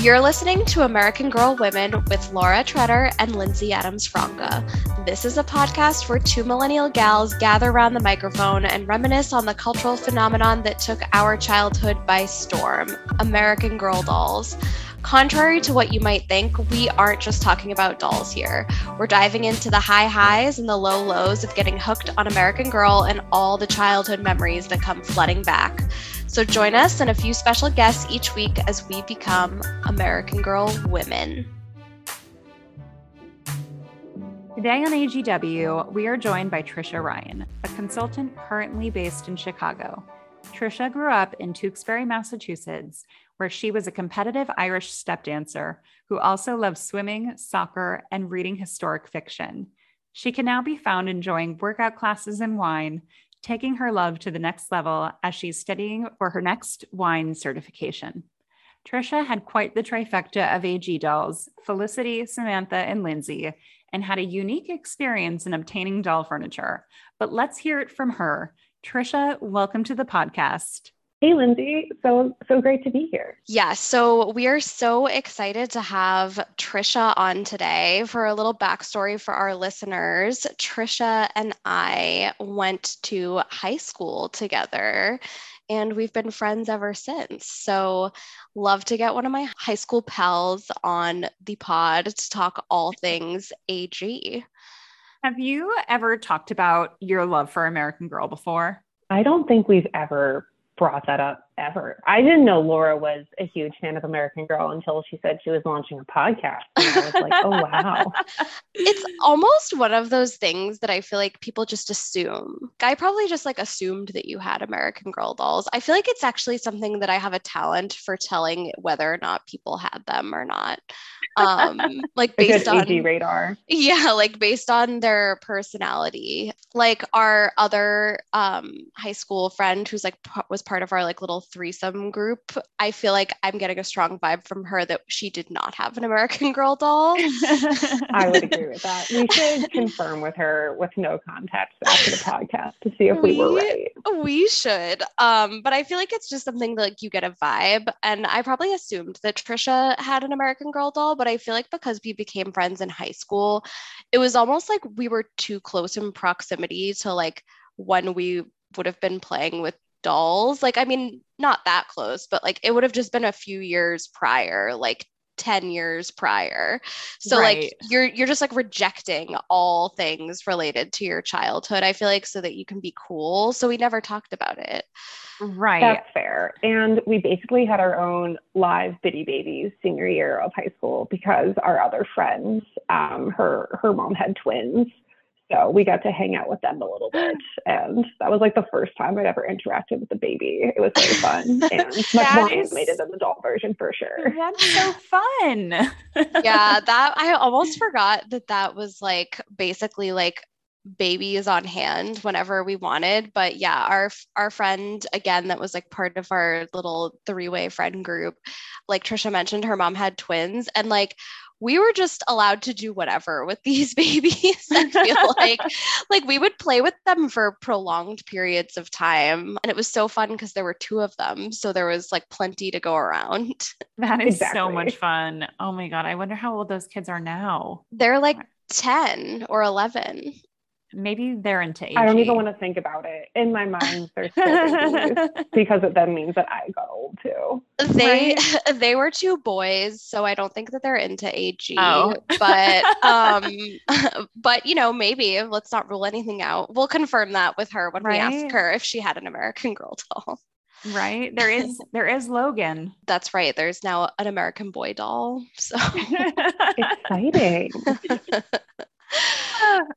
You're listening to American Girl Women with Laura Treader and Lindsey Adams Franca. This is a podcast where two millennial gals gather around the microphone and reminisce on the cultural phenomenon that took our childhood by storm American Girl dolls. Contrary to what you might think, we aren't just talking about dolls here. We're diving into the high highs and the low lows of getting hooked on American Girl and all the childhood memories that come flooding back. So join us and a few special guests each week as we become American Girl women. Today on AGW, we are joined by Tricia Ryan, a consultant currently based in Chicago. Tricia grew up in Tewksbury, Massachusetts, where she was a competitive Irish step dancer who also loved swimming, soccer, and reading historic fiction. She can now be found enjoying workout classes and wine, taking her love to the next level as she's studying for her next wine certification. Tricia had quite the trifecta of AG dolls Felicity, Samantha, and Lindsey, and had a unique experience in obtaining doll furniture. But let's hear it from her. Tricia, welcome to the podcast. Hey, Lindsey. So, so great to be here. Yeah. So, we are so excited to have Tricia on today for a little backstory for our listeners. Tricia and I went to high school together and we've been friends ever since. So, love to get one of my high school pals on the pod to talk all things AG. Have you ever talked about your love for American Girl before? I don't think we've ever brought that up ever. I didn't know Laura was a huge fan of American Girl until she said she was launching a podcast. And I was like, oh, wow. It's almost one of those things that I feel like people just assume. I probably just like assumed that you had American Girl dolls. I feel like it's actually something that I have a talent for telling whether or not people had them or not. Um, like based on radar. Yeah, like based on their personality. Like our other um, high school friend who's like p- was part of our like little threesome group, I feel like I'm getting a strong vibe from her that she did not have an American Girl doll. I would agree with that. We should confirm with her with no context after the podcast to see if we, we were right. We should. Um, but I feel like it's just something that like you get a vibe. And I probably assumed that Tricia had an American Girl doll, but I feel like because we became friends in high school, it was almost like we were too close in proximity to like when we would have been playing with dolls. Like, I mean, not that close, but like it would have just been a few years prior, like 10 years prior. So right. like you're you're just like rejecting all things related to your childhood. I feel like so that you can be cool. So we never talked about it. Right. That's fair. And we basically had our own live Bitty Babies senior year of high school because our other friends, um, her her mom had twins. So we got to hang out with them a little bit. And that was like the first time I'd ever interacted with the baby. It was very fun and much more animated than the doll version for sure. That's so fun. yeah, that I almost forgot that that was like basically like babies on hand whenever we wanted but yeah our our friend again that was like part of our little three-way friend group like Tricia mentioned her mom had twins and like we were just allowed to do whatever with these babies i feel like. Like we would play with them for prolonged periods of time and it was so fun because there were two of them so there was like plenty to go around. That is exactly. so much fun. Oh my god i wonder how old those kids are now. They're like 10 or 11 maybe they're into AG. I don't even want to think about it. In my mind, they're still because it then means that I got old too. They right? they were two boys, so I don't think that they're into AG. Oh. but um, but you know, maybe let's not rule anything out. We'll confirm that with her when right? we ask her if she had an American Girl doll. Right. There is there is Logan. That's right. There's now an American boy doll. So exciting.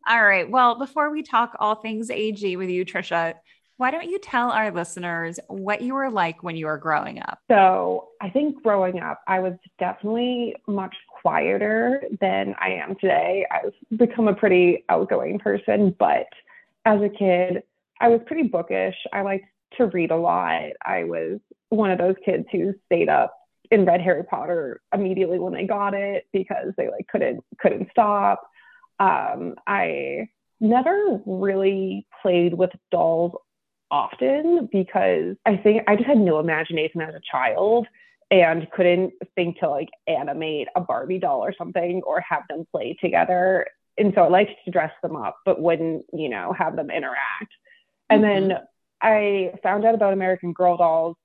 All right. Well, before we talk all things AG with you, Tricia, why don't you tell our listeners what you were like when you were growing up? So, I think growing up, I was definitely much quieter than I am today. I've become a pretty outgoing person, but as a kid, I was pretty bookish. I liked to read a lot. I was one of those kids who stayed up and read Harry Potter immediately when they got it because they like couldn't couldn't stop. Um, I never really played with dolls often because I think I just had no imagination as a child. and couldn't think to like animate a Barbie doll or something or have them play together. And so I liked to dress them up, but wouldn't, you know, have them interact. And mm-hmm. then I found out about American Girl dolls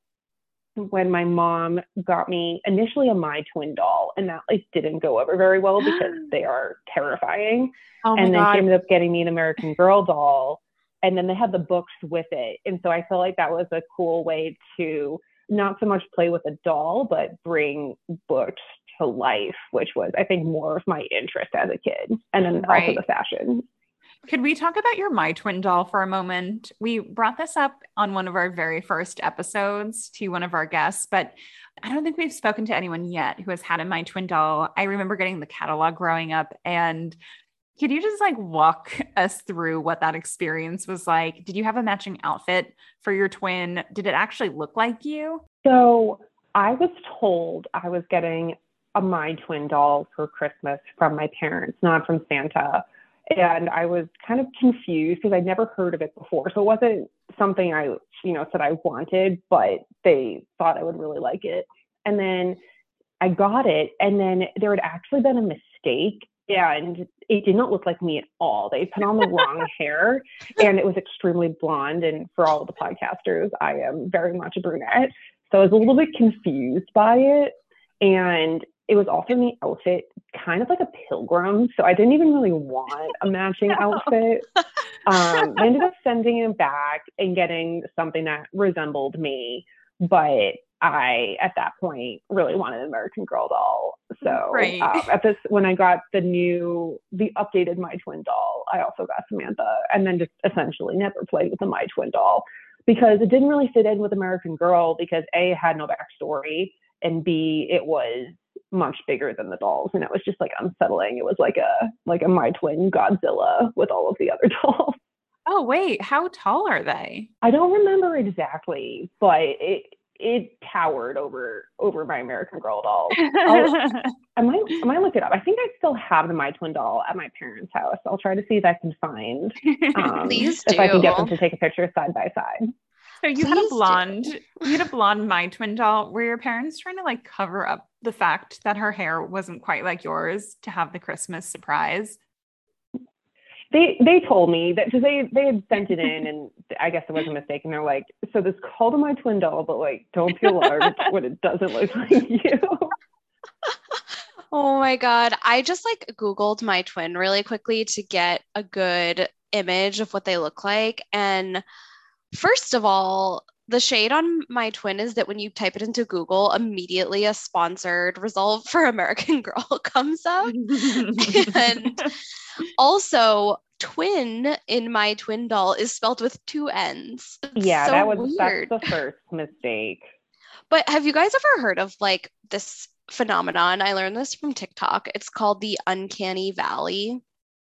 when my mom got me initially a My Twinn doll and that like didn't go over very well because they are terrifying oh and then God. she ended up getting me an american girl doll and then they had the books with it and so i felt like that was a cool way to not so much play with a doll but bring books to life which was i think more of my interest as a kid and then right. also the fashion could we talk about your My Twinn doll for a moment? We brought this up on one of our very first episodes to one of our guests, but I don't think we've spoken to anyone yet who has had a My Twinn doll. I remember getting the catalog growing up and could you just like walk us through what that experience was like? Did you have a matching outfit for your twin? Did it actually look like you? So I was told I was getting a My Twinn doll for Christmas from my parents, not from Santa and I was kind of confused because I'd never heard of it before. So it wasn't something I, you know, said I wanted, but they thought I would really like it. And then I got it, and then there had actually been a mistake, and it did not look like me at all. They put on the wrong hair, and it was extremely blonde. And for all the podcasters, I am very much a brunette, so I was a little bit confused by it. And it was also in the outfit kind of like a pilgrim. So I didn't even really want a matching outfit. Um, I ended up sending it back and getting something that resembled me. But I, at that point, really wanted an American Girl doll. So right. um, at this, when I got the new, the updated My Twinn doll, I also got Samantha, and then just essentially never played with the My Twinn doll because it didn't really fit in with American Girl because a had no backstory and b it was much bigger than the dolls and it was just like unsettling. It was like a like a My Twinn godzilla with all of the other dolls. Oh wait how tall are they? I don't remember exactly but it it towered over over my american girl doll i might i might look it up. I think i still have the My Twinn doll at my parents house. I'll try to see if i can find um, Please if i can get them to take a picture side by side. So you Please had a blonde, do. you had a blonde My Twinn doll. Were your parents trying to like cover up the fact that her hair wasn't quite like yours to have the Christmas surprise? They they told me that because they they had sent it in and I guess it was a mistake and they're like, so this called My Twinn doll, but like don't be alarmed when it doesn't look like you. Oh my god. I just like Googled My Twinn really quickly to get a good image of what they look like. And First of all, the shade on My Twinn is that when you type it into Google, immediately a sponsored result for American Girl comes up. and also, twin in My Twinn doll is spelled with two N's. It's yeah, so that was weird. that's the first mistake. But have you guys ever heard of like this phenomenon? I learned this from TikTok. It's called the uncanny valley.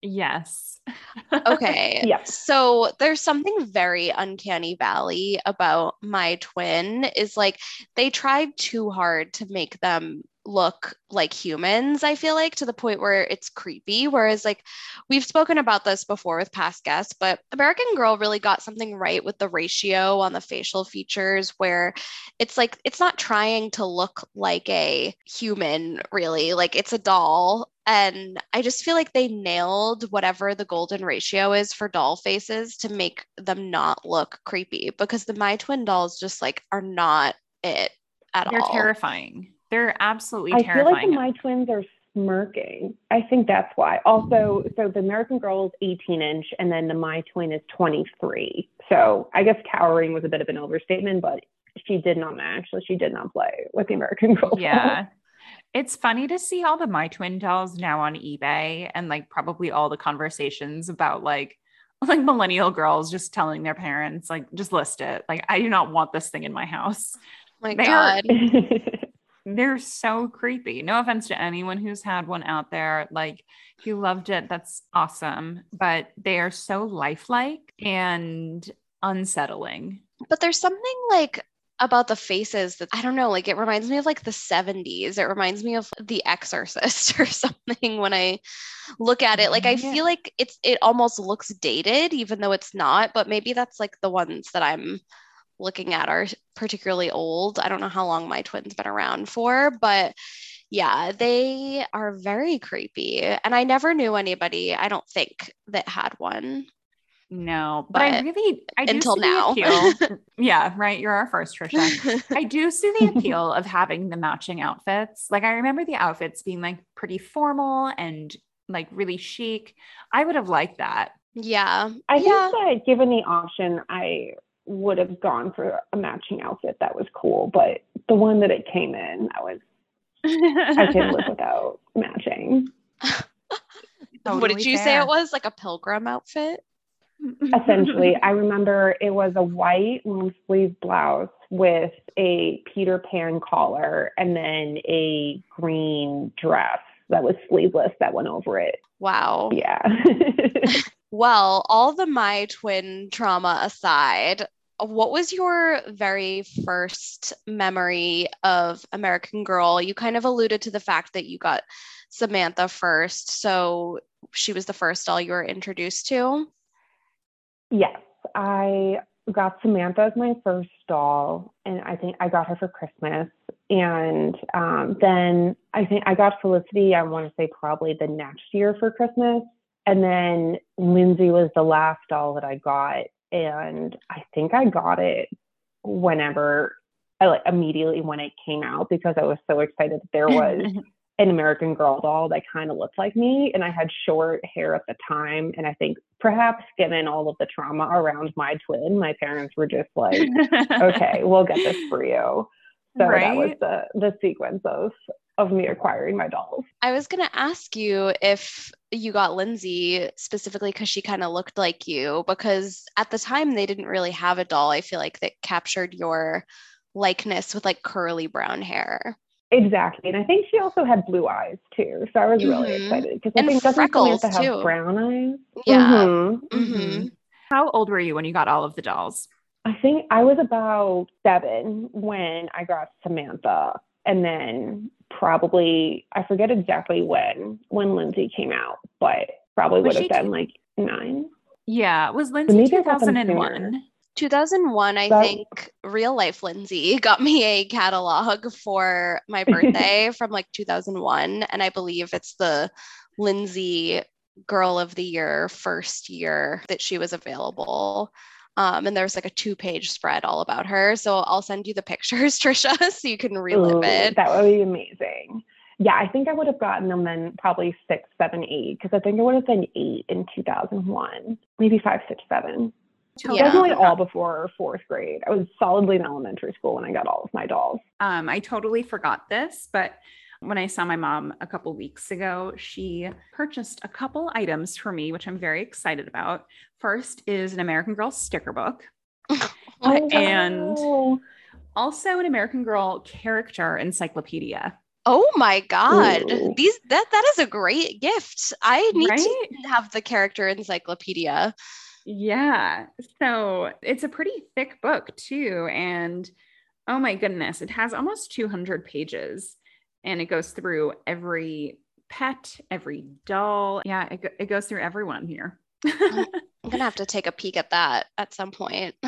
Yes. okay. Yes. So there's something very uncanny valley about My Twinn is like they tried too hard to make them look like humans, I feel like, to the point where it's creepy. Whereas, like, we've spoken about this before with past guests, but American Girl really got something right with the ratio on the facial features where it's like, it's not trying to look like a human, really. Like, it's a doll. And I just feel like they nailed whatever the golden ratio is for doll faces to make them not look creepy because the My Twinn dolls just like are not it at They're all. They're terrifying. They're absolutely I terrifying. I feel like My Twinns are smirking. I think that's why. Also, so the American Girl is 18 inch, and then the My Twinn is 23. So I guess towering was a bit of an overstatement, but she did not match. So she did not play with the American Girl. Yeah. It's funny to see all the My Twinn dolls now on eBay and like probably all the conversations about like like millennial girls just telling their parents like just list it. Like I do not want this thing in my house. Oh my they God. they're so creepy. No offense to anyone who's had one out there. Like, you loved it. That's awesome. But they are so lifelike and unsettling. But there's something like about the faces that I don't know, like it reminds me of like the 70s. It reminds me of The Exorcist or something when I look at it. Like I yeah. feel like it's it almost looks dated even though it's not, but maybe that's like the ones that I'm looking at are particularly old. I don't know how long My Twinn's been around for, but yeah, they are very creepy. And I never knew anybody, I don't think, that had one. No, but, but I really I until now. yeah, right. You're our first Tricia. I do see the appeal of having the matching outfits. Like I remember the outfits being like pretty formal and like really chic. I would have liked that. Yeah. I yeah. think that given the option, I would have gone for a matching outfit that was cool. But the one that it came in, I was I couldn't live without matching. totally what did you fair. say it was? Like a pilgrim outfit? Essentially, I remember it was a white long sleeve blouse with a Peter Pan collar and then a green dress that was sleeveless that went over it. Wow. Yeah. well, all the My Twinn trauma aside, what was your very first memory of American Girl? You kind of alluded to the fact that you got Samantha first. So she was the first doll you were introduced to? Yes, I got Samantha as my first doll, and I think I got her for Christmas. And um, then I think I got Felicity, I want to say probably the next year for Christmas. And then Lindsey was the last doll that I got. And I think I got it whenever, I like immediately when it came out because I was so excited that there was an American Girl doll that kind of looked like me. And I had short hair at the time. And I think perhaps given all of the trauma around My Twinn, my parents were just like, okay, we'll get this for you. So right? that was the the sequence of of me acquiring my dolls. I was gonna ask you if you got Lindsey specifically because she kind of looked like you, because at the time they didn't really have a doll, I feel like that captured your likeness with like curly brown hair. Exactly. And I think she also had blue eyes too. So I was really mm-hmm. excited because I think doesn't Samantha have too. brown eyes? Yeah. Mm-hmm. Mm-hmm. How old were you when you got all of the dolls? I think I was about seven when I got Samantha. And then probably I forget exactly when when Lindsey came out, but probably would have been like nine. Yeah, it was Lindsey 2001. 2001, I that, think real life Lindsey got me a catalog for my birthday from like 2001. And I believe it's the Lindsey Girl of the Year first year that she was available. Um, and there's like a two page spread all about her. So I'll send you the pictures, Tricia, so you can relive Ooh, it. That would be amazing. Yeah, I think I would have gotten them then probably six, seven, eight, because I think it would have been eight in 2001, maybe five, six, seven. Yeah. Definitely all before fourth grade. I was solidly in elementary school when I got all of my dolls. Um, I totally forgot this, but when I saw my mom a couple weeks ago, she purchased a couple items for me, which I'm very excited about. First is an American Girl sticker book. oh, and also an American Girl character encyclopedia. Oh my god. Ooh. These that that is a great gift. I need right? to have the character encyclopedia. Yeah. So it's a pretty thick book, too. And oh my goodness, it has almost 200 pages and it goes through every pet, every doll. Yeah, it, it goes through everyone here. I'm going to have to take a peek at that at some point.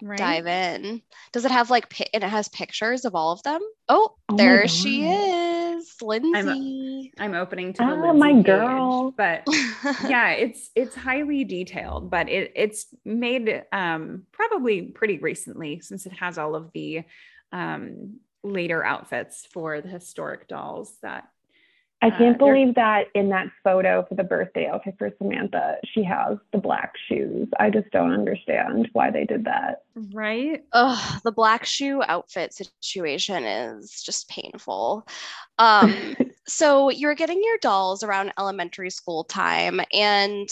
Right? Dive in. Does it have like, and it has pictures of all of them? Oh, oh there she is, Lindsey. I'm, I'm opening to the oh, Lindsey my girl. Page, but yeah, it's it's highly detailed, but it it's made um, probably pretty recently since it has all of the um, later outfits for the historic dolls that I can't uh, believe that in that photo for the birthday outfit for Samantha, she has the black shoes. I just don't understand why they did that. Right? Oh, the black shoe outfit situation is just painful. Um, so you're getting your dolls around elementary school time, and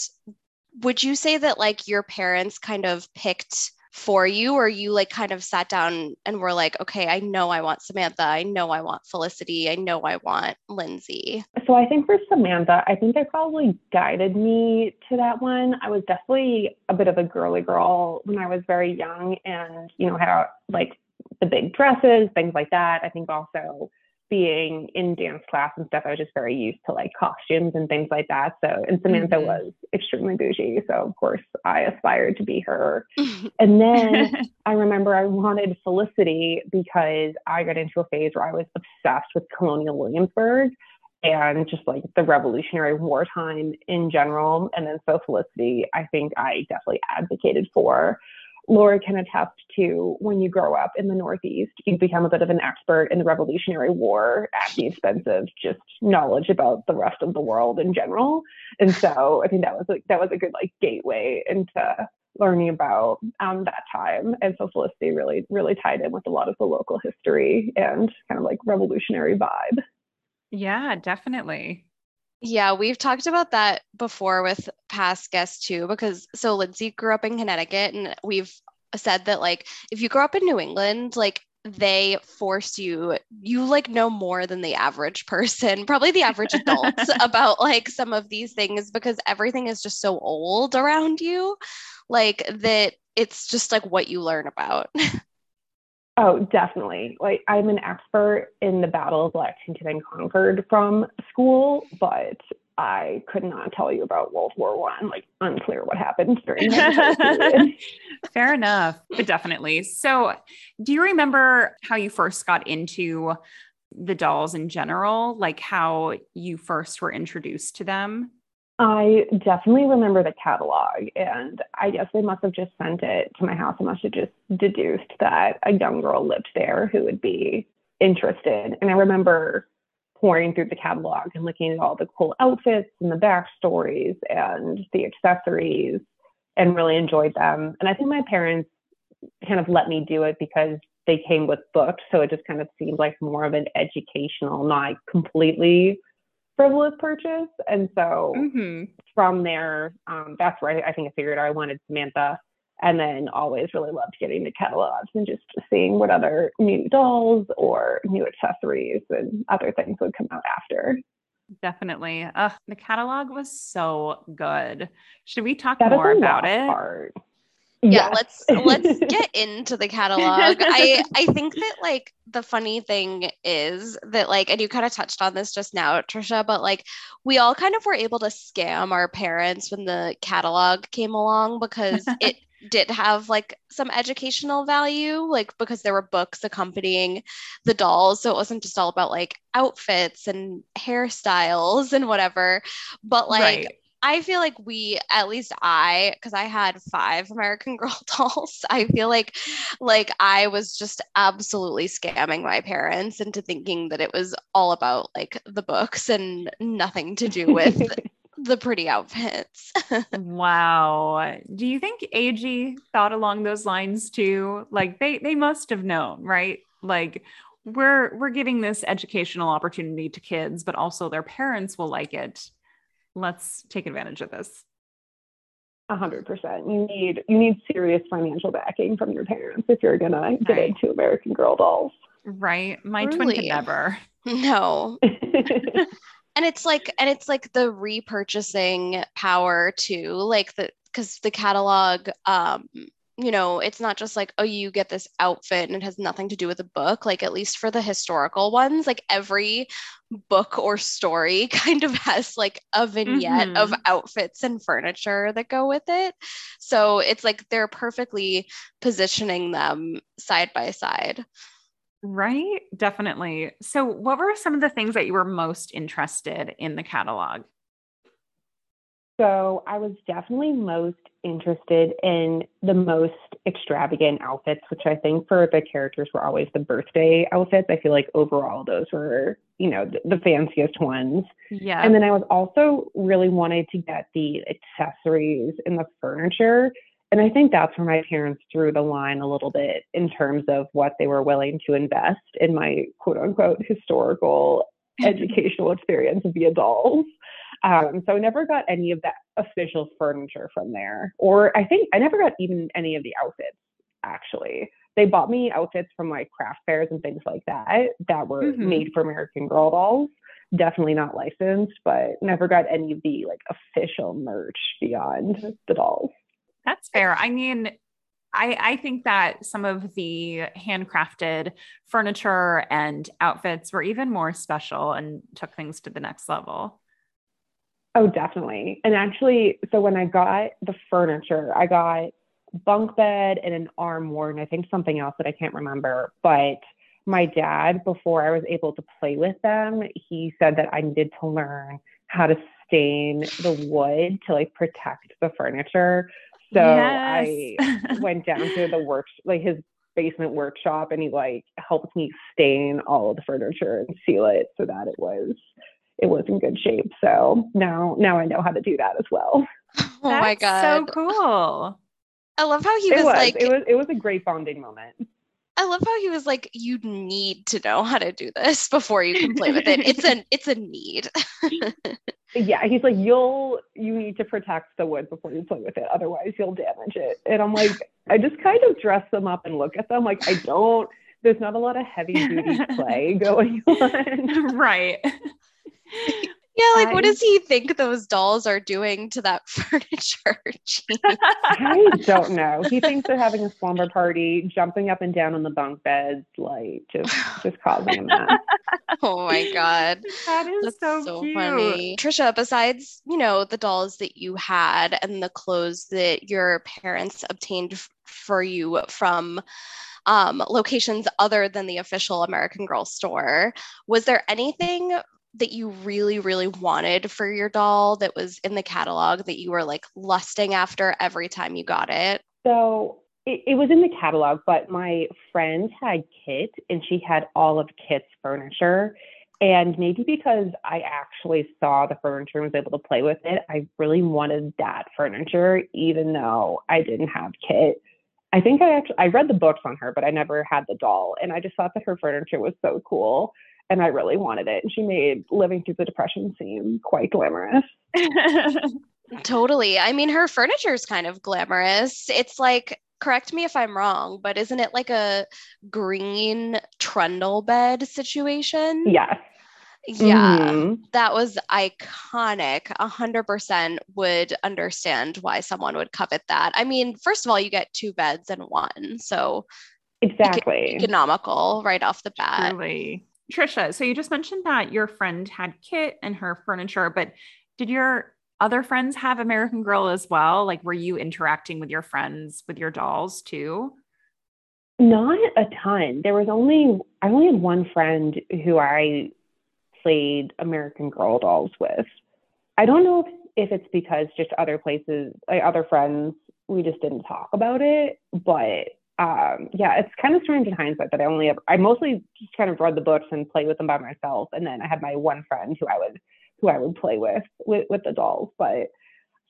would you say that like your parents kind of picked for you or you like kind of sat down and were like okay i know i want samantha. I know i want felicity. I know i want lindsay. So i think for samantha i think they probably guided me to that one. I was definitely a bit of a girly girl when i was very young and you know had like the big dresses things like that. I think also being in dance class and stuff, I was just very used to like costumes and things like that. So, and Samantha mm-hmm. was extremely bougie. So, of course, I aspired to be her. and then I remember I wanted Felicity because I got into a phase where I was obsessed with Colonial Williamsburg and just like the Revolutionary War time in general. And then so Felicity, I think I definitely advocated for. Laura can attest to when you grow up in the Northeast, you become a bit of an expert in the Revolutionary War at the expense of just knowledge about the rest of the world in general. And so I think that was like that was a good like gateway into learning about um, that time. And so Felicity really, really tied in with a lot of the local history and kind of like revolutionary vibe. Yeah, definitely. Yeah, we've talked about that before with past guests too, because so Lindsey grew up in Connecticut, and we've said that like if you grow up in New England, like they force you you like know more than the average person probably the average adults about like some of these things because everything is just so old around you like that it's just like what you learn about Oh, definitely. Like I'm an expert in the Battle of Lexington and Concord from school, but I could not tell you about World War One. Like unclear what happened during that Fair enough, but definitely. So, do you remember how you first got into the dolls in general? Like how you first were introduced to them? I definitely remember the catalog, and I guess they must have just sent it to my house. I must have just deduced that a young girl lived there who would be interested. And I remember poring through the catalog and looking at all the cool outfits and the backstories and the accessories and really enjoyed them. And I think my parents kind of let me do it because they came with books. So it just kind of seemed like more of an educational, not completely frivolous purchase. And so mm-hmm. from there, um, that's where I, I, think I figured I wanted Samantha. And then always really loved getting the catalogs and just seeing what other new dolls or new accessories and other things would come out after. Definitely. Uh, the catalog was so good. Should we talk that more about it? Part yeah let's let's get into the catalog. I i think that like the funny thing is that like and you kind of touched on this just now Tricia but like we all kind of were able to scam our parents when the catalog came along because it did have like some educational value like because there were books accompanying the dolls. So it wasn't just all about like outfits and hairstyles and whatever but like right I feel like we, at least I, because I had five American Girl dolls, I feel like like I was just absolutely scamming my parents into thinking that it was all about like the books and nothing to do with the pretty outfits. wow. Do you think AG thought along those lines too? Like they they must have known, right? Like we're we're giving this educational opportunity to kids, but also their parents will like it let's take advantage of this. A hundred percent. You need you need serious financial backing from your parents if you're gonna get right. into American Girl dolls. Right. My really? twin could never. No. and it's like and it's like the repurchasing power too. Like the because the catalog um you know, it's not just like, oh, you get this outfit and it has nothing to do with the book. Like, at least for the historical ones, like every book or story kind of has like a vignette mm-hmm. of outfits and furniture that go with it. So it's like they're perfectly positioning them side by side. Right. Definitely. So, what were some of the things that you were most interested in the catalog? So, I was definitely most interested in the most extravagant outfits, which I think for the characters were always the birthday outfits. I feel like overall those were, you know, the, the fanciest ones. Yeah. And then I was also really wanted to get the accessories and the furniture. And I think that's where my parents drew the line a little bit in terms of what they were willing to invest in my quote unquote historical educational experience via dolls. Um, so I never got any of that official furniture from there. Or I think I never got even any of the outfits, actually. They bought me outfits from like craft fairs and things like that that were mm-hmm. made for American Girl dolls. Definitely not licensed, but never got any of the like official merch beyond the dolls. That's fair. I mean, I, I think that some of the handcrafted furniture and outfits were even more special and took things to the next level. Oh, definitely. And actually, so when I got the furniture, I got bunk bed and an armoire, and I think something else that I can't remember. But my dad, before I was able to play with them, he said that I needed to learn how to stain the wood to like protect the furniture. So yes. I went down to the work, like his basement workshop, and he like helped me stain all of the furniture and seal it so that it was it was in good shape. So now now I know how to do that as well. Oh That's my god, so cool! I love how he was, was like it was it was a great bonding moment. I love how he was like, you need to know how to do this before you can play with it. It's a it's a need. yeah, he's like, you'll you need to protect the wood before you play with it, otherwise you'll damage it. And I'm like, I just kind of dress them up and look at them. Like I don't there's not a lot of heavy duty play going on. Right. Yeah, like I, what does he think those dolls are doing to that furniture? I don't know. He thinks they're having a slumber party, jumping up and down on the bunk beds, like just just causing a mess. oh my god, that is That's so, so funny. Tricia, besides you know the dolls that you had and the clothes that your parents obtained f- for you from um, locations other than the official American Girl store. Was there anything that you really, really wanted for your doll that was in the catalog that you were like lusting after every time you got it? So it, it was in the catalog, but my friend had Kit and she had all of Kit's furniture. And maybe because I actually saw the furniture and was able to play with it, I really wanted that furniture, even though I didn't have Kit. I think I actually I read the books on her, but I never had the doll, and I just thought that her furniture was so cool and I really wanted it. And she made living through the depression seem quite glamorous. totally. I mean, her furniture is kind of glamorous. It's like, correct me if I'm wrong, but isn't it like a green trundle bed situation? Yes. Yeah, mm-hmm. that was iconic. A hundred percent would understand why someone would covet that. I mean, first of all, you get two beds in one, so exactly economical right off the bat. Truly. Tricia, so you just mentioned that your friend had Kit and her furniture, but did your other friends have American Girl as well? Like, were you interacting with your friends with your dolls too? Not a ton. There was only, I only had one friend who I played American Girl dolls with. I don't know if, if it's because just other places, like other friends, we just didn't talk about it, but um, yeah, it's kind of strange in hindsight that I only I mostly just kind of read the books and played with them by myself. And then I had my one friend who I would, who I would play with, with, with the dolls, but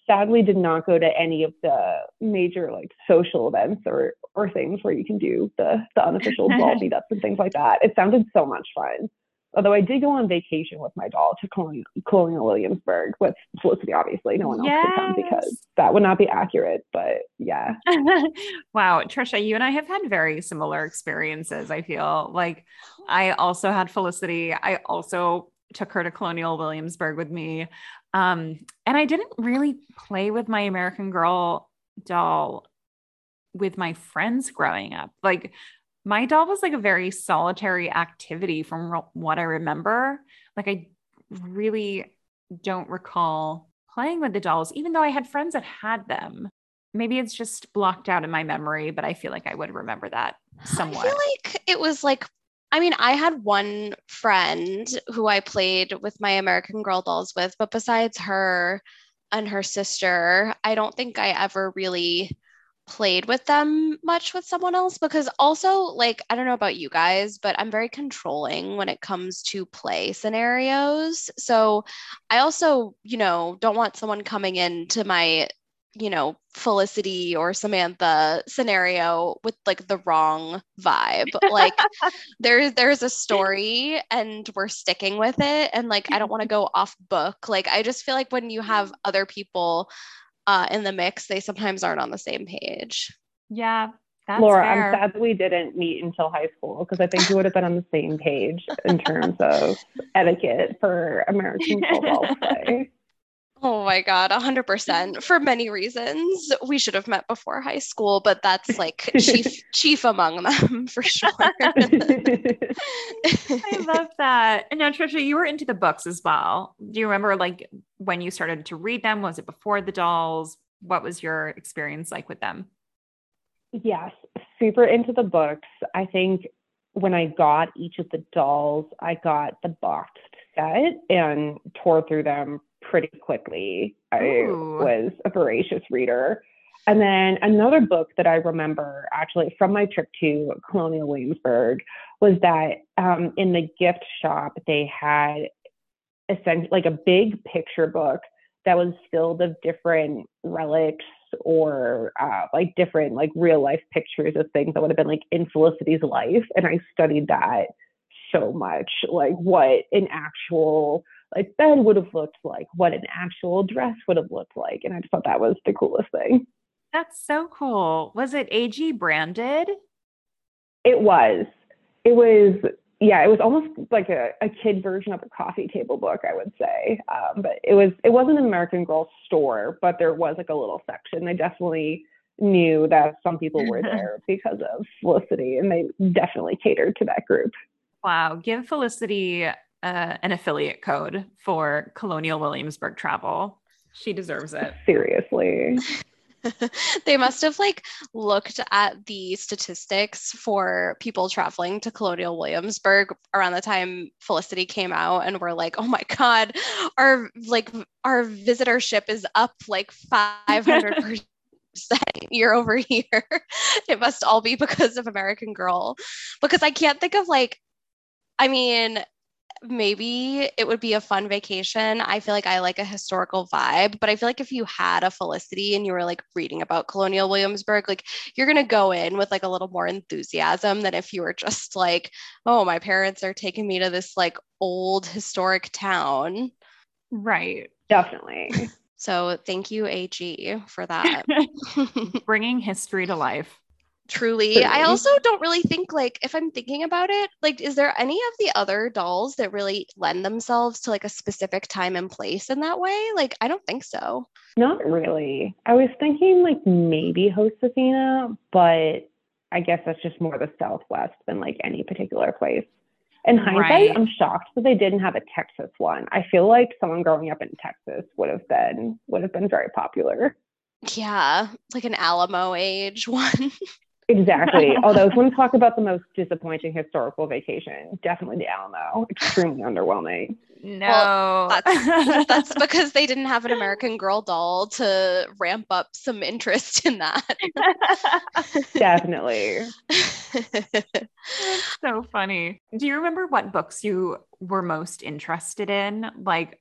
sadly did not go to any of the major like social events or, or things where you can do the, the unofficial doll meetups and things like that. It sounded so much fun. Although I did go on vacation with my doll to Colonial, Colonial Williamsburg with Felicity, obviously. No one else yes. could come because that would not be accurate. But yeah. wow. Tricia, you and I have had very similar experiences, I feel. Like I also had Felicity. I also took her to Colonial Williamsburg with me. Um, and I didn't really play with my American Girl doll with my friends growing up. Like my doll was like a very solitary activity from what I remember. Like I really don't recall playing with the dolls, even though I had friends that had them. Maybe it's just blocked out in my memory, but I feel like I would remember that somewhat. I feel like it was like, I mean, I had one friend who I played with my American Girl dolls with, but besides her and her sister, I don't think I ever really played with them much with someone else because also like I don't know about you guys but I'm very controlling when it comes to play scenarios. So I also you know don't want someone coming into my you know Felicity or Samantha scenario with like the wrong vibe. Like there's there's a story and we're sticking with it and like I don't want to go off book. Like I just feel like when you have mm. other people uh, in the mix, they sometimes aren't on the same page. Yeah. Laura, fair. I'm sad that we didn't meet until high school because I think we would have been on the same page in terms of etiquette for American football play. Oh my God, 100% for many reasons. We should have met before high school, but that's like chief chief among them for sure. I love that. And now, Tricia, you were into the books as well. Do you remember like when you started to read them? Was it before the dolls? What was your experience like with them? Yes, super into the books. I think when I got each of the dolls, I got the boxed set and tore through them pretty quickly. Ooh. I was a voracious reader. And then another book that I remember actually from my trip to Colonial Williamsburg was that um, in the gift shop, they had essentially like a big picture book that was filled of different relics or uh, like different like real life pictures of things that would have been like in Felicity's life. And I studied that so much, like what an actual like bed would have looked like, what an actual dress would have looked like. And I just thought that was the coolest thing. That's so cool. Was it AG branded? It was. It was, yeah, it was almost like a, a kid version of a coffee table book, I would say. Um, but it was, it wasn't an American Girl store, but there was like a little section. They definitely knew that some people were there because of Felicity, and they definitely catered to that group. Wow. Give Felicity uh, an affiliate code for Colonial Williamsburg travel. She deserves it. Seriously. they must have like looked at the statistics for people traveling to Colonial Williamsburg around the time Felicity came out and were like, "Oh my god, our like our visitorship is up like 500% year over year. it must all be because of American Girl." Because I can't think of like I mean, maybe it would be a fun vacation. I feel like I like a historical vibe, but I feel like if you had a Felicity and you were like reading about Colonial Williamsburg, like you're going to go in with like a little more enthusiasm than if you were just like, oh, my parents are taking me to this like old historic town. Right. Definitely. So thank you, AG, for that. Bringing history to life. Truly. I also don't really think like if I'm thinking about it, like is there any of the other dolls that really lend themselves to like a specific time and place in that way? Like I don't think so. Not really. I was thinking like maybe Josefina, but I guess that's just more the Southwest than like any particular place. In hindsight, right. I'm shocked that they didn't have a Texas one. I feel like someone growing up in Texas would have been would have been very popular. Yeah, like an Alamo age one. Exactly. Although, if we want to talk about the most disappointing historical vacation, definitely the Alamo. Extremely underwhelming. No, well, that's, that's because they didn't have an American Girl doll to ramp up some interest in that. definitely. so funny. Do you remember what books you were most interested in? Like,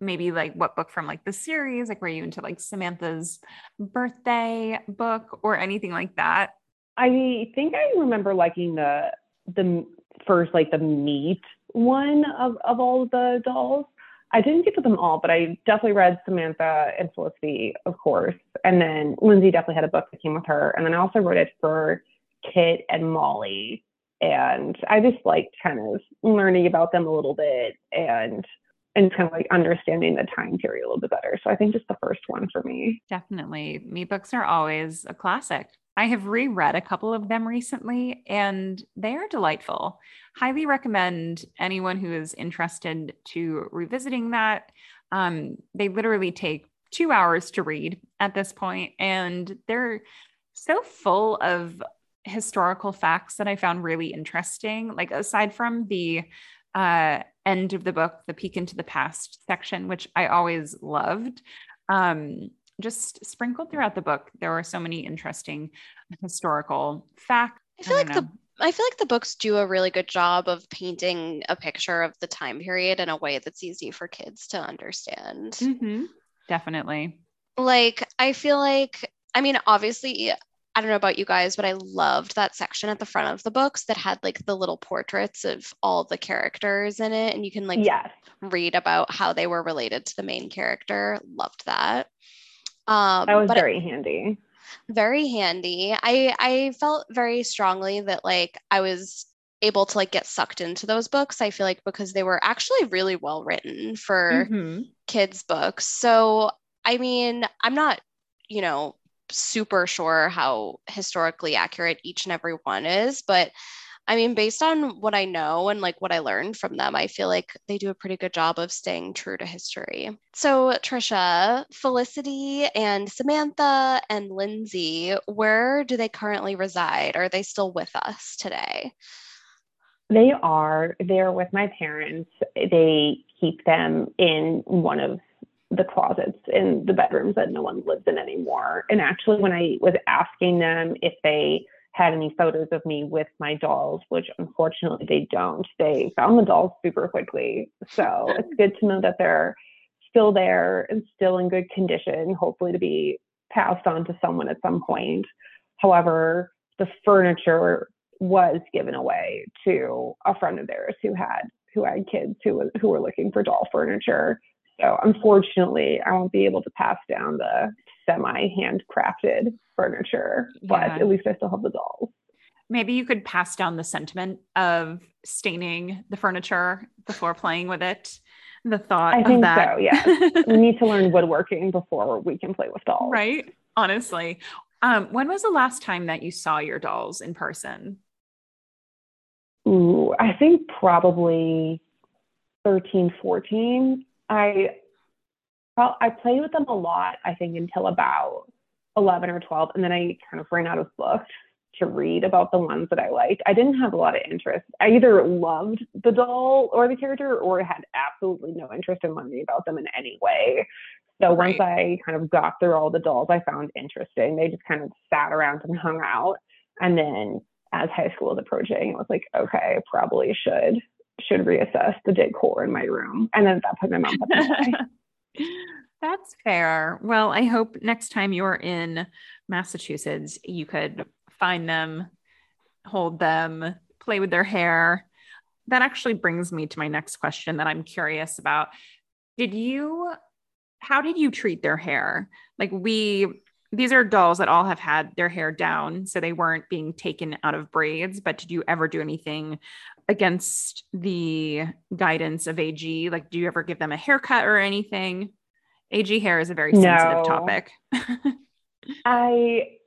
maybe like what book from like the series like were you into like samantha's birthday book or anything like that I think I remember liking the the first like the meet one of of all the dolls. I didn't get to them all, but I definitely read Samantha and Felicity, of course. And then Lindsey definitely had a book that came with her. And then I also wrote it for Kit and Molly. And I just liked kind of learning about them a little bit and and kind of like understanding the time period a little bit better. So I think just the first one for me. Definitely. Me books are always a classic. I have reread a couple of them recently and they are delightful. Highly recommend anyone who is interested to revisiting that. Um, they literally take two hours to read at this point, and they're so full of historical facts that I found really interesting. Like, aside from the uh, end of the book, the peek into the past section, which I always loved. Um, just sprinkled throughout the book, there were so many interesting historical facts. I feel I like know. the I feel like the books do a really good job of painting a picture of the time period in a way that's easy for kids to understand. Mm-hmm. Definitely. Like, I feel like, I mean, obviously, I don't know about you guys, but I loved that section at the front of the books that had like the little portraits of all the characters in it. And you can like yes. read about how they were related to the main character. Loved that. Um, that was very handy. Very handy. I I felt very strongly that like I was able to like get sucked into those books i feel like because they were actually really well written for Mhm. kids books so i mean i'm not you know super sure how historically accurate each and every one is but i mean based on what i know and like what i learned from them i feel like they do a pretty good job of staying true to history so Tricia felicity and samantha and Lindsey where do they currently reside are they still with us today They are. They're with my parents. They keep them in one of the closets in the bedrooms that no one lives in anymore. And actually, when I was asking them if they had any photos of me with my dolls, which unfortunately they don't, they found the dolls super quickly. So it's good to know that they're still there and still in good condition, hopefully to be passed on to someone at some point. However, the furniture was given away to a friend of theirs who had who had kids who was who were looking for doll furniture. So unfortunately, I won't be able to pass down the semi handcrafted furniture, but Yeah. at least I still have the dolls. Maybe you could pass down the sentiment of staining the furniture before playing with it. The thought I think that. so, yeah. we need to learn woodworking before we can play with dolls. right? Honestly. Um, when was the last time that you saw your dolls in person? Ooh, I think probably 13, 14. I well, I played with them a lot, I think, until about 11 or 12. And then I kind of ran out of books to read about the ones that I liked. I didn't have a lot of interest. I either loved the doll or the character or had absolutely no interest in learning about them in any way. So once I kind of got through all the dolls I found interesting, they just kind of sat around and hung out. And then as high school was approaching, it was like, okay, I probably should should reassess the decor in my room. And then at that point, my mom put them away. That's fair. Well, I hope next time you're in Massachusetts, you could find them, hold them, play with their hair. That actually brings me to my next question that I'm curious about. Did you, how did you treat their hair? Like, we, these are dolls that all have had their hair down, so they weren't being taken out of braids. But did you ever do anything against the guidance of AG? Like, do you ever give them a haircut or anything? AG hair is a very sensitive No. topic. I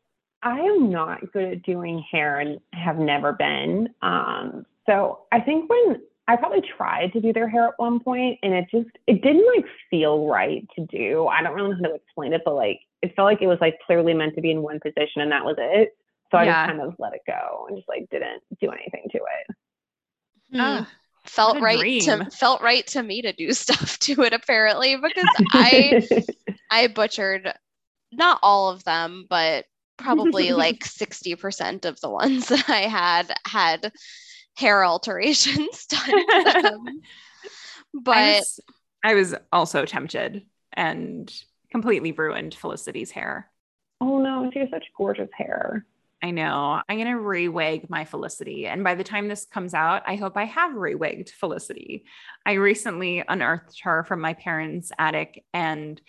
I am not good at doing hair and have never been. Um, so I think when I probably tried to do their hair at one point and it just it didn't like feel right to do. I don't really know how to explain it, but like it felt like it was like clearly meant to be in one position and that was it. So I Yeah. just kind of let it go and just like didn't do anything to it. Ah, felt right dream. to felt right to me to do stuff to it apparently because I I butchered not all of them, but probably like 60% of the ones that I had had hair alterations done to them. I But was, I was also tempted and completely ruined Felicity's hair. oh no, she has such gorgeous hair. I know. I'm going to re-wig my Felicity. And by the time this comes out, I hope I have re-wigged Felicity. I recently unearthed her from my parents' attic and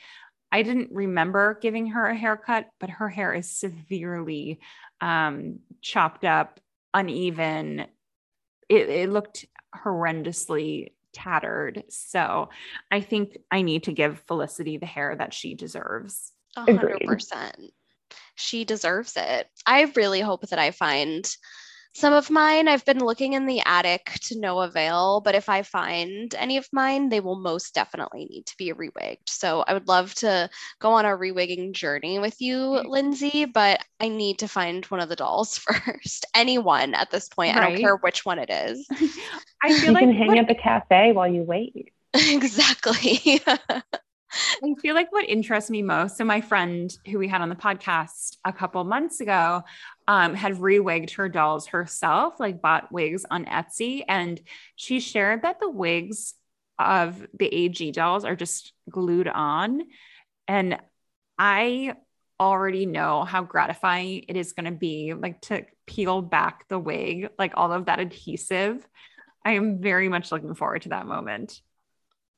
I didn't remember giving her a haircut, but her hair is severely um, chopped up, uneven. It, it looked horrendously tattered. So I think I need to give Felicity the hair that she deserves. A Agreed. Hundred percent. She deserves it. I really hope that I find some of mine. I've been looking in the attic to no avail, but if I find any of mine, they will most definitely need to be rewigged. So I would love to go on a rewigging journey with you, mm-hmm. Lindsey, but I need to find one of the dolls first. Anyone at this point. I don't care which one it is. I feel like You like can hang what- at the cafe while you wait. exactly. I feel like what interests me most. So, my friend who we had on the podcast a couple months ago um, had rewigged her dolls herself, like bought wigs on Etsy. And she shared that the wigs of the AG dolls are just glued on. And I already know how gratifying it is going to be, like to peel back the wig, like all of that adhesive. I am very much looking forward to that moment.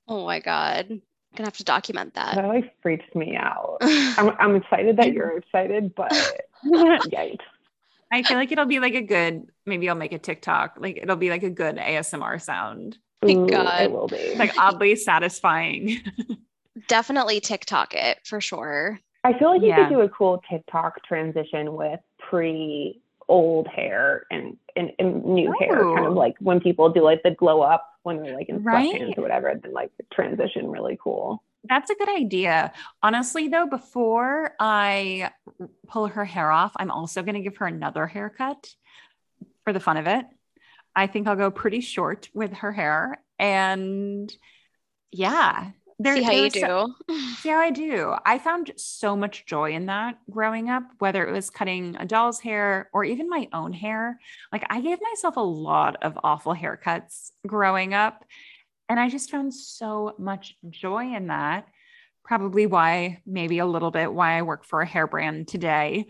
oh my God. I'm gonna have to document that. That like freaks me out. I'm I'm excited that you're excited, but yikes. I feel like it'll be like a good, maybe I'll make a TikTok. Like it'll be like a good ASMR sound. Ooh, God. It will be. Like oddly satisfying. Definitely TikTok it for sure. I feel like you Yeah. could do a cool TikTok transition with pre old hair and, and, and new hair, kind of oh. like when people do like the glow up when they're like in Right. sweatpants or whatever, then like the transition really cool. That's a good idea. Honestly, though, before I pull her hair off, I'm also going to give her another haircut for the fun of it. I think I'll go pretty short with her hair. And yeah, there- See how you so- do. see how I do. I found so much joy in that growing up, whether it was cutting a doll's hair or even my own hair. Like I gave myself a lot of awful haircuts growing up. And I just found so much joy in that. Probably why, maybe a little bit why I work for a hair brand today.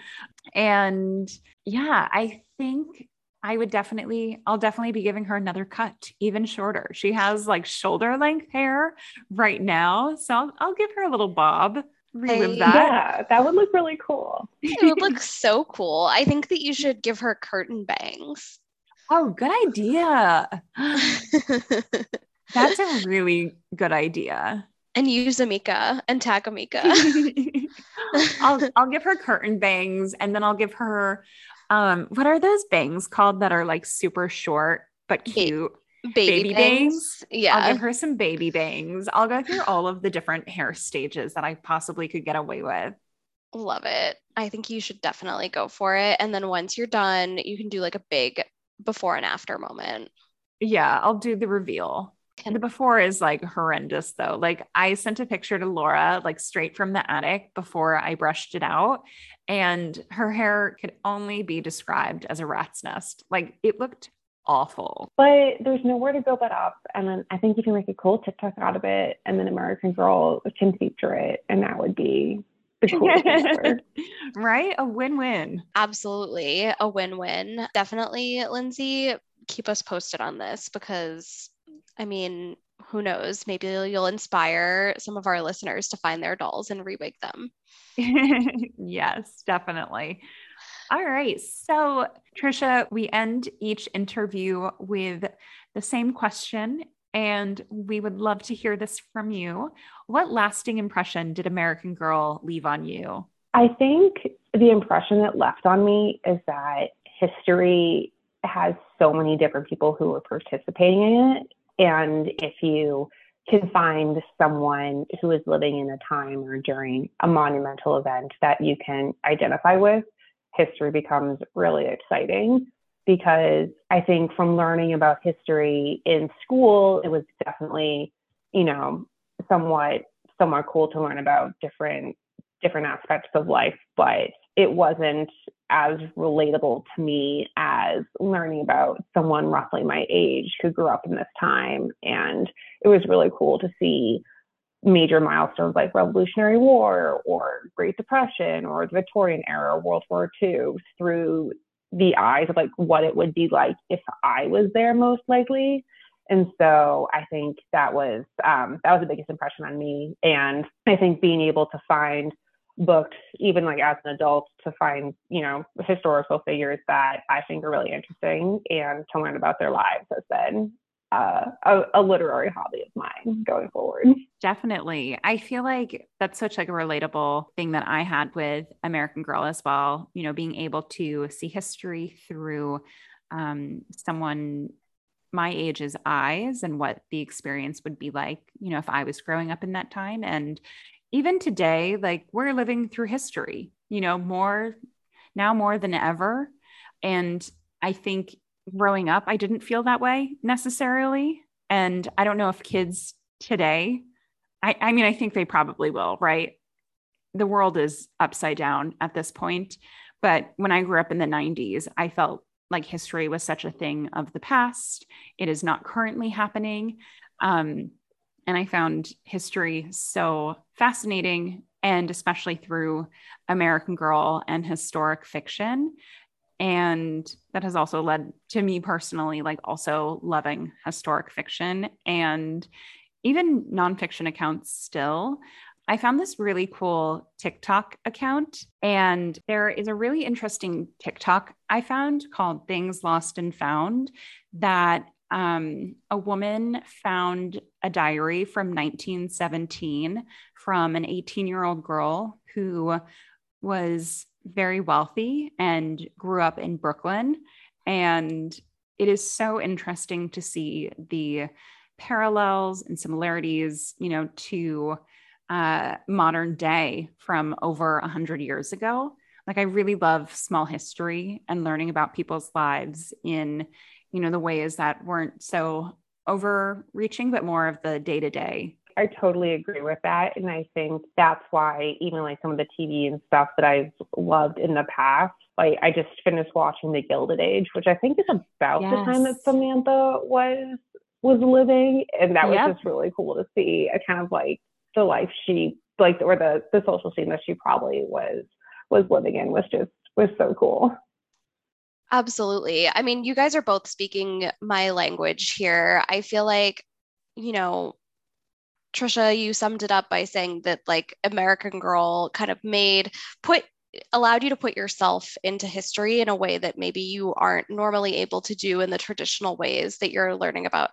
And yeah, I think I would definitely, I'll definitely be giving her another cut, even shorter. She has like shoulder length hair right now. So I'll, I'll give her a little bob, relive Hey. that. Yeah, that would look really cool. It would look so cool. I think that you should give her curtain bangs. Oh, good idea. That's a really good idea. and use Amika and tag Amika. I'll I'll give her curtain bangs and then I'll give her um what are those bangs called that are like super short but cute? Baby, Baby bangs. I'll give her some baby bangs. I'll go through all of the different hair stages that I possibly could get away with. Love it. I think you should definitely go for it. And then once you're done, you can do like a big before and after moment. Yeah, I'll do the reveal. Can- the before is like horrendous though. Like I sent a picture to Laura like straight from the attic before I brushed it out and her hair could only be described as a rat's nest. Like it looked awful. But there's nowhere to go but up. And then I think you can make a cool TikTok out of it. And then American Girl can feature it. And that would be the coolest right? A win-win. Absolutely a win win. Definitely, Lindsey, keep us posted on this because I mean, who knows? Maybe you'll inspire some of our listeners to find their dolls and rewig them. yes, definitely. All right. So, Tricia, we end each interview with the same question, and we would love to hear this from you. What lasting impression did American Girl leave on you? I think the impression that left on me is that history has so many different people who are participating in it. And if you can find someone who is living in a time or during a monumental event that you can identify with, history becomes really exciting. Because I think from learning about history in school, it was definitely, you know, somewhat somewhat cool to learn about different different aspects of life, but it wasn't as relatable to me as learning about someone roughly my age who grew up in this time. And it was really cool to see major milestones like Revolutionary War or Great Depression or the Victorian era, World War II through the eyes of like what it would be like if I was there most likely. And so I think that was um, that was the biggest impression on me. And I think being able to find books, even like as an adult, to find you know historical figures that I think are really interesting and to learn about their lives has been uh, a, a literary hobby of mine going forward. Definitely. I feel like that's such like a relatable thing that I had with American Girl as well, you know, being able to see history through um, someone my age's eyes and what the experience would be like, you know, if I was growing up in that time. And even today, like we're living through history, you know, more now more than ever. And I think growing up, I didn't feel that way necessarily. And I don't know if kids today, I, I mean, I think they probably will, right? The world is upside down at this point. But when I grew up in the 90s, I felt like history was such a thing of the past. It is not currently happening. Um, and I found history so fascinating, and especially through American Girl and historic fiction. And that has also led to me personally, like also loving historic fiction and even nonfiction accounts still. I found this really cool TikTok account, and there is a really interesting TikTok I found called Things Lost and Found that um, a woman found a diary from 1917 from an 18 year old girl who was very wealthy and grew up in Brooklyn. And it is so interesting to see the parallels and similarities, you know, to uh, modern day from over 100 years ago. Like, I really love small history and learning about people's lives in, you know, the ways that weren't so overreaching, but more of the day to day. I totally agree with that. And I think that's why even like some of the TV and stuff that I've loved in the past, like I just finished watching The Gilded Age, which I think is about yes. the time that Samantha was was living. And that was yep. just really cool to see a kind of like the life she like or the the social scene that she probably was was living in was just was so cool. Absolutely. I mean, you guys are both speaking my language here. I feel like, you know, Tricia, you summed it up by saying that like American Girl kind of made put allowed you to put yourself into history in a way that maybe you aren't normally able to do in the traditional ways that you're learning about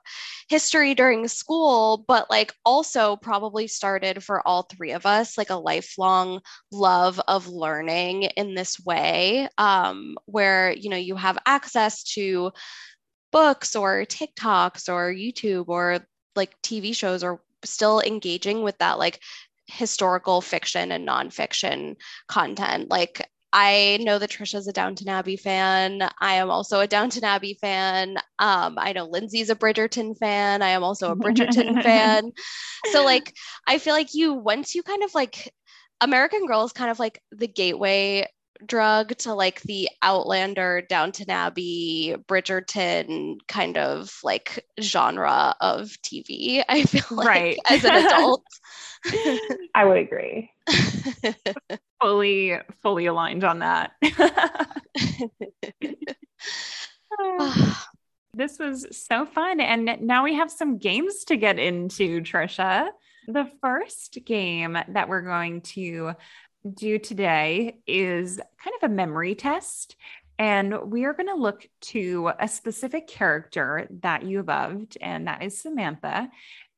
history during school but like also probably started for all three of us like a lifelong love of learning in this way um, where you know you have access to books or tiktoks or youtube or like tv shows or still engaging with that like historical fiction and nonfiction content. Like I know that Tricia's a Downton Abbey fan. I am also a Downton Abbey fan. Um, I know Lindsey's a Bridgerton fan. I am also a Bridgerton fan. So like I feel like you once you kind of like American Girl is kind of like the gateway drug to like the Outlander, Downton Abbey, Bridgerton kind of like genre of TV. I feel like right. as an adult. I would agree. fully, fully aligned on that. this was so fun. And now we have some games to get into, Tricia. The first game that we're going to do today is kind of a memory test. And we are going to look to a specific character that you loved, and that is Samantha.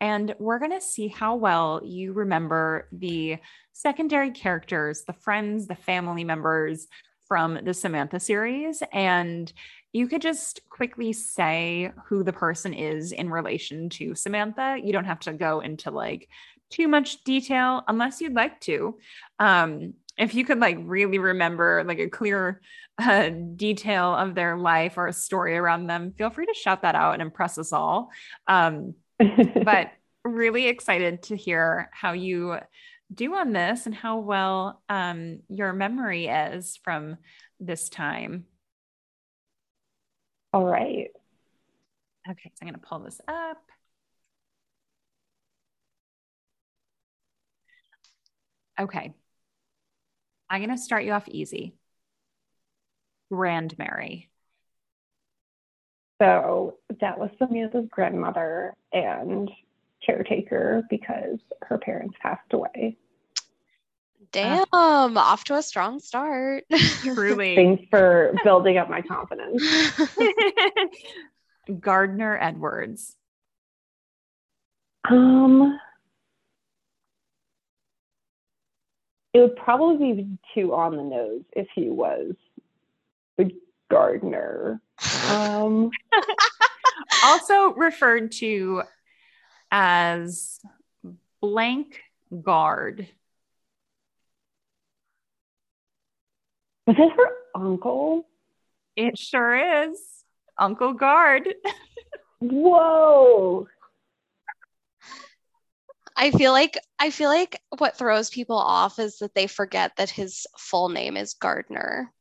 And we're going to see how well you remember the secondary characters, the friends, the family members from the Samantha series. And you could just quickly say who the person is in relation to Samantha. You don't have to go into like too much detail unless you'd like to. Um, if you could like really remember like a clear uh, detail of their life or a story around them, feel free to shout that out and impress us all. Um, but really excited to hear how you do on this and how well um, your memory is from this time. All right. Okay, so I'm going to pull this up. Okay. I'm going to start you off easy. Grandmary. So that was Samantha's grandmother and caretaker because her parents passed away. Damn, uh, off to a strong start. Truly. Thanks for building up my confidence. Gardner Edwards. Um, it would probably be too on the nose if he was the gardener. Um, also referred to as blank gard. Was this her uncle? It sure is. Uncle Gard. Whoa. I feel like I feel like what throws people off is that they forget that his full name is Gardner.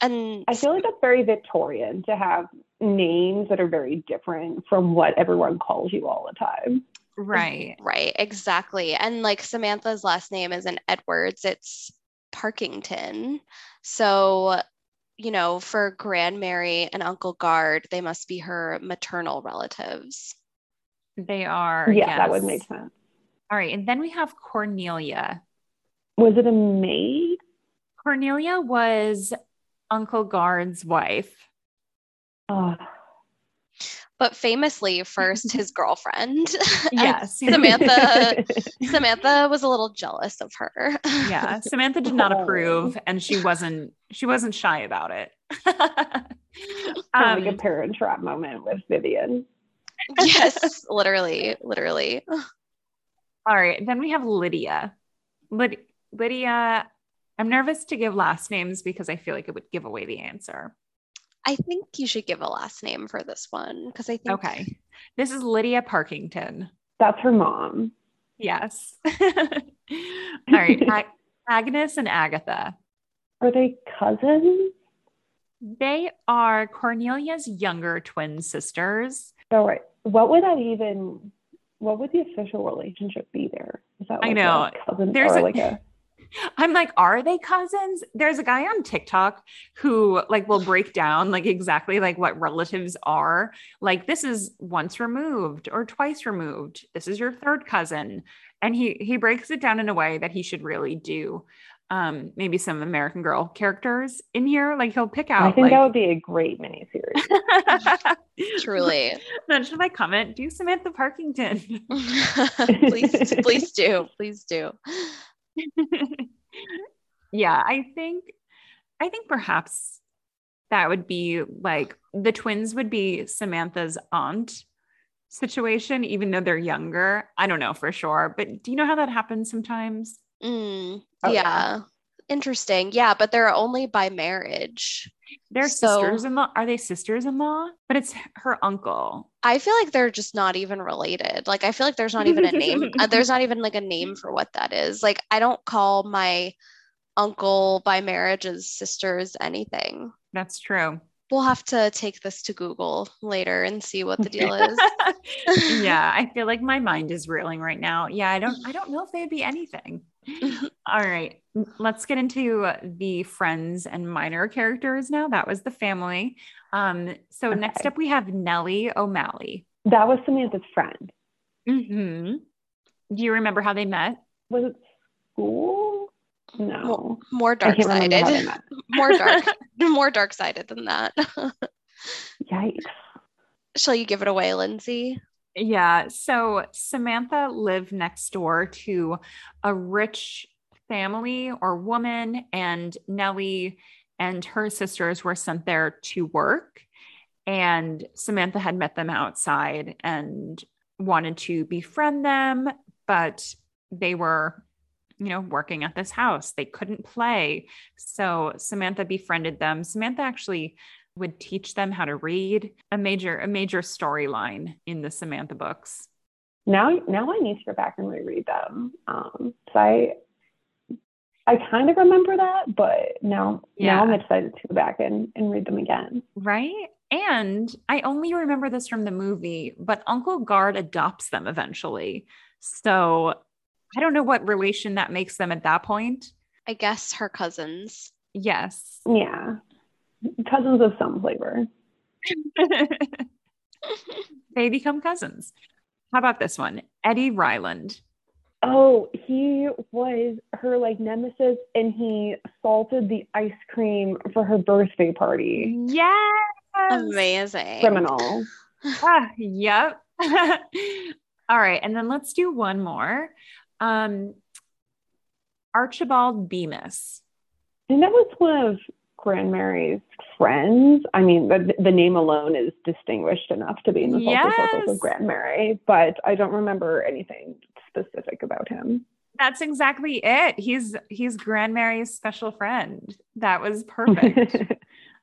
And I feel like that's very Victorian to have names that are very different from what everyone calls you all the time. Right. Right, exactly. And like Samantha's last name isn't Edwards, it's Parkington. So, you know, for Grandmary and Uncle Gard, they must be her maternal relatives. They are. Yeah, yes. that would make sense. All right. And then we have Cornelia. Was it a maid? Cornelia was Uncle Gard's wife. Oh, But famously, first his girlfriend. Yes. Samantha Samantha was a little jealous of her. yeah. Samantha did not approve and she wasn't she wasn't shy about it. Kind of like a Um, parent trap moment with Vivian. yes, literally, literally. all right. Then we have Lydia. Lyd- Lydia, I'm nervous to give last names because I feel like it would give away the answer. I think you should give a last name for this one because I think Okay. This is Lydia Parkington. That's her mom. Yes. All right. Ag- Agnes and Agatha. Are they cousins? They are Cornelia's younger twin sisters. So, right. What would that even? What would the official relationship be there? Is that I know. cousin There's or a- like a? I'm like, are they cousins? There's a guy on TikTok who like will break down like exactly like what relatives are. Like this is once removed or twice removed. This is your third cousin. And he he breaks it down in a way that he should really do. Um, maybe some American Girl characters in here. Like he'll pick out I think like that would be a great miniseries. truly. then should I comment? Do Samantha Parkington. please, please do. Please do. yeah, I think I think perhaps that would be like the twins would be Samantha's aunt situation, even though they're younger. I don't know for sure, but do you know how that happens sometimes? Mm, Oh, yeah. yeah. Interesting. Yeah, but they're only by marriage. They're So- sisters-in-law. Are they sisters-in-law? But it's her uncle. I feel like they're just not even related. Like I feel like there's not even a name. uh, there's not even like a name for what that is. Like I don't call my uncle by marriage as sisters anything. That's true. We'll have to take this to Google later and see what the deal is. yeah, I feel like my mind is reeling right now. Yeah, I don't I don't know if they'd be anything. All right, let's get into the friends and minor characters now. That was the family. Um, so next up we have Nellie O'Malley. That was Samantha's friend. hmm Do you remember how they met? Was it school? No. More dark can't remember how they sided. More dark. more dark sided than that. Yikes. Shall you give it away, Lindsey? Yeah. So Samantha lived next door to a rich family or woman, and Nellie and her sisters were sent there to work. And Samantha had met them outside and wanted to befriend them, but they were, you know, working at this house. They couldn't play. So Samantha befriended them. Samantha actually would teach them how to read a major a major storyline in the samantha books. Now, now I need to go back and reread them. Um, so I, I kind of remember that, but now, now I'm excited to go back and, and read them again. right? And i only remember this from the movie but uncle gard adopts them eventually. So i don't know what relation that makes them at that point. I guess her cousins. yes. Yeah, cousins of some flavor. they become cousins how about this one eddie ryland Oh, he was her like nemesis, and he salted the ice cream for her birthday party. yes Amazing. Criminal. ah, yep. All right. And then let's do one more. Um, Archibald Beemis. And that was one of Grandmary's friends. I mean, the, the name alone is distinguished enough to be in the social circles Yes. of Grandmary, but I don't remember anything specific about him. That's exactly it. He's he's Grandmary's special friend. That was perfect.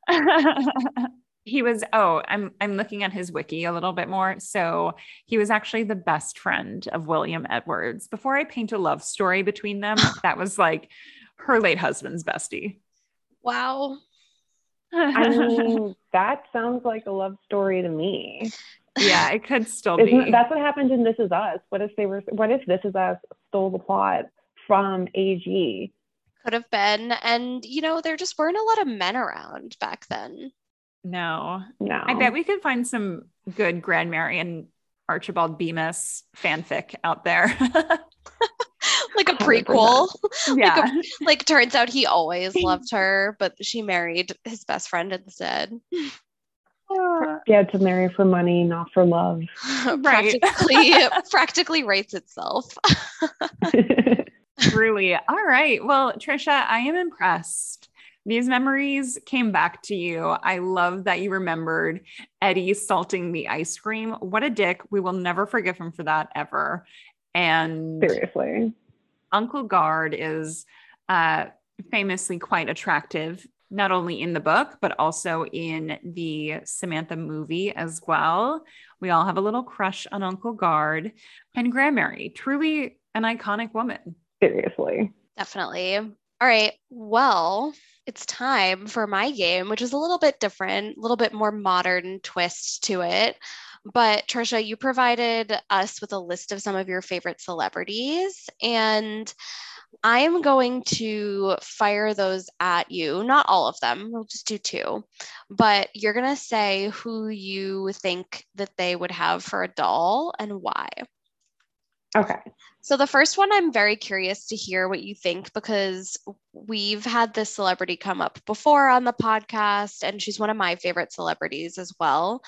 he was oh, I'm I'm looking at his wiki a little bit more. So he was actually the best friend of William Edwards. Before I paint a love story between them, that was like her late husband's bestie. Wow. I mean, that sounds like a love story to me. yeah, it could still Isn't, be. that's what happened in This Is Us. What if they were? What if This Is Us stole the plot from AG? Could have been. And, you know, there just weren't a lot of men around back then. No, No, I bet we could find some good Grandmary and Archibald Beemis fanfic out there. like a prequel. yeah. Like, a, like turns out he always loved her, but she married his best friend instead. Yeah, to marry for money, not for love. Right. practically practically writes itself. Truly. All right. Well, Tricia, I am impressed. These memories came back to you. I love that you remembered Eddie salting the ice cream. What a dick. We will never forgive him for that ever. And Seriously. Uncle Gard is uh, famously quite attractive, not only in the book, but also in the Samantha movie as well. We all have a little crush on Uncle Gard and Grandmary, truly an iconic woman. Seriously. Definitely. All right. Well, it's time for my game, which is a little bit different, a little bit more modern twist to it. But Tricia, you provided us with a list of some of your favorite celebrities, and I am going to fire those at you. Not all of them, we'll just do two. But you're going to say who you think that they would have for a doll and why. Okay. So the first one, I'm very curious to hear what you think because we've had this celebrity come up before on the podcast, and she's one of my favorite celebrities as well.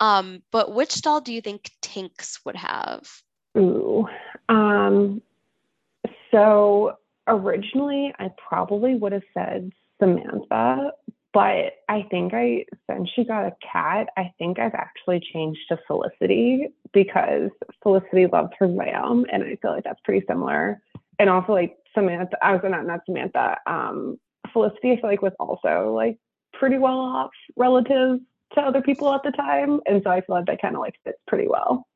Um, but which doll do you think Tinx would have? Ooh. Um, so originally, I probably would have said Samantha, but I think I, since she got a cat, I think I've actually changed to Felicity because Felicity loves her lamb, and I feel like that's pretty similar. And also, like Samantha, I was not not Samantha. Um, Felicity, I feel like was also like pretty well off relative to other people at the time, and so I feel like that kind of like fits pretty well.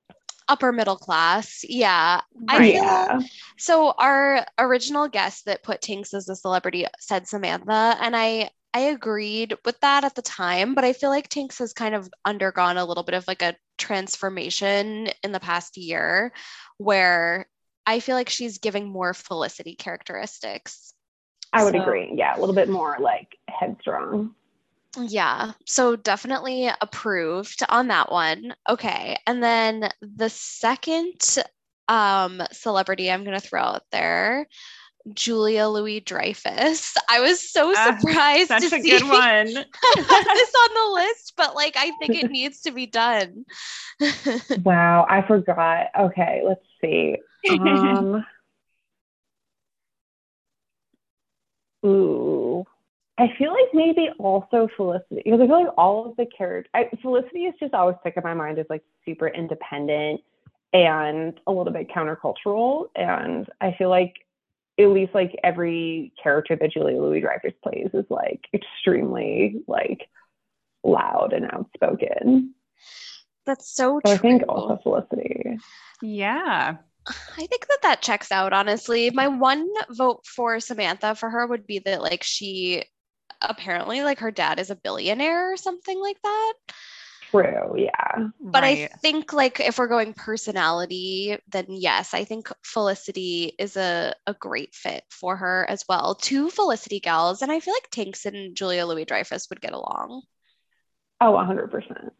Upper middle class. Yeah. I feel Yeah. So our original guest that put Tinx as a celebrity said Samantha, and I I agreed with that at the time, but I feel like Tinx has kind of undergone a little bit of like a transformation in the past year where I feel like she's giving more Felicity characteristics. I would So- agree. Yeah, a little bit more like headstrong. Yeah, so definitely approved on that one. Okay. And then the second um celebrity I'm going to throw out there, Julia Louis Dreyfus. I was so Ah, surprised Such to a see good one. this on the list, but like I think it needs to be done. Wow, I forgot. Okay, let's see. Um, ooh, I feel like maybe also Felicity because I feel like all of the characters. Felicity is just always stuck in my mind as like super independent and a little bit countercultural, and I feel like at least like every character that Julia Louis Dreyfus plays is like extremely like loud and outspoken. That's so So true. I think also Felicity. yeah. I think that that checks out, honestly. My one vote for Samantha for her would be that, like, she apparently, like, her dad is a billionaire or something like that. True, yeah. But I think, like, if we're going personality, then yes, I think Felicity is a, a great fit for her as well. Two Felicity gals, and I feel like Tinx and Julia Louis Dreyfus would get along. Oh, 100%.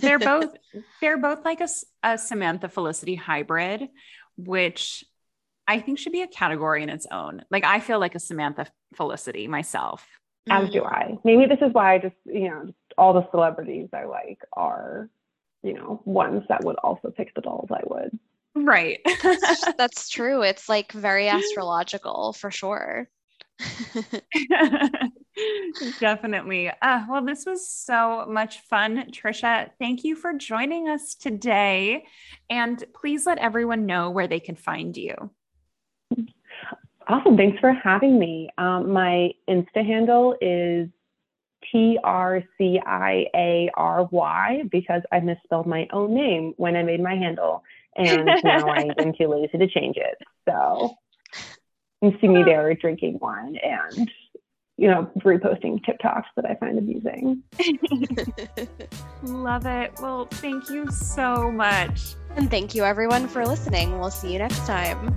they're both they're both like a, a Samantha Felicity hybrid, which I think should be a category in its own. Like I feel like a Samantha Felicity myself. As do Mm. I. Maybe this is why I just, you know, just all the celebrities I like are, you know, ones that would also pick the dolls I would. Right. That's, that's true. It's like very astrological for sure. Definitely. Uh, well, this was so much fun. Tricia, thank you for joining us today. And please let everyone know where they can find you. Awesome. Thanks for having me. Um, my Insta handle is T R C I A R Y because I misspelled my own name when I made my handle. And now I am too lazy to change it. So you see me there drinking wine and, you know, reposting TikToks that I find amusing. Love it. Well, thank you so much. And thank you everyone for listening. We'll see you next time.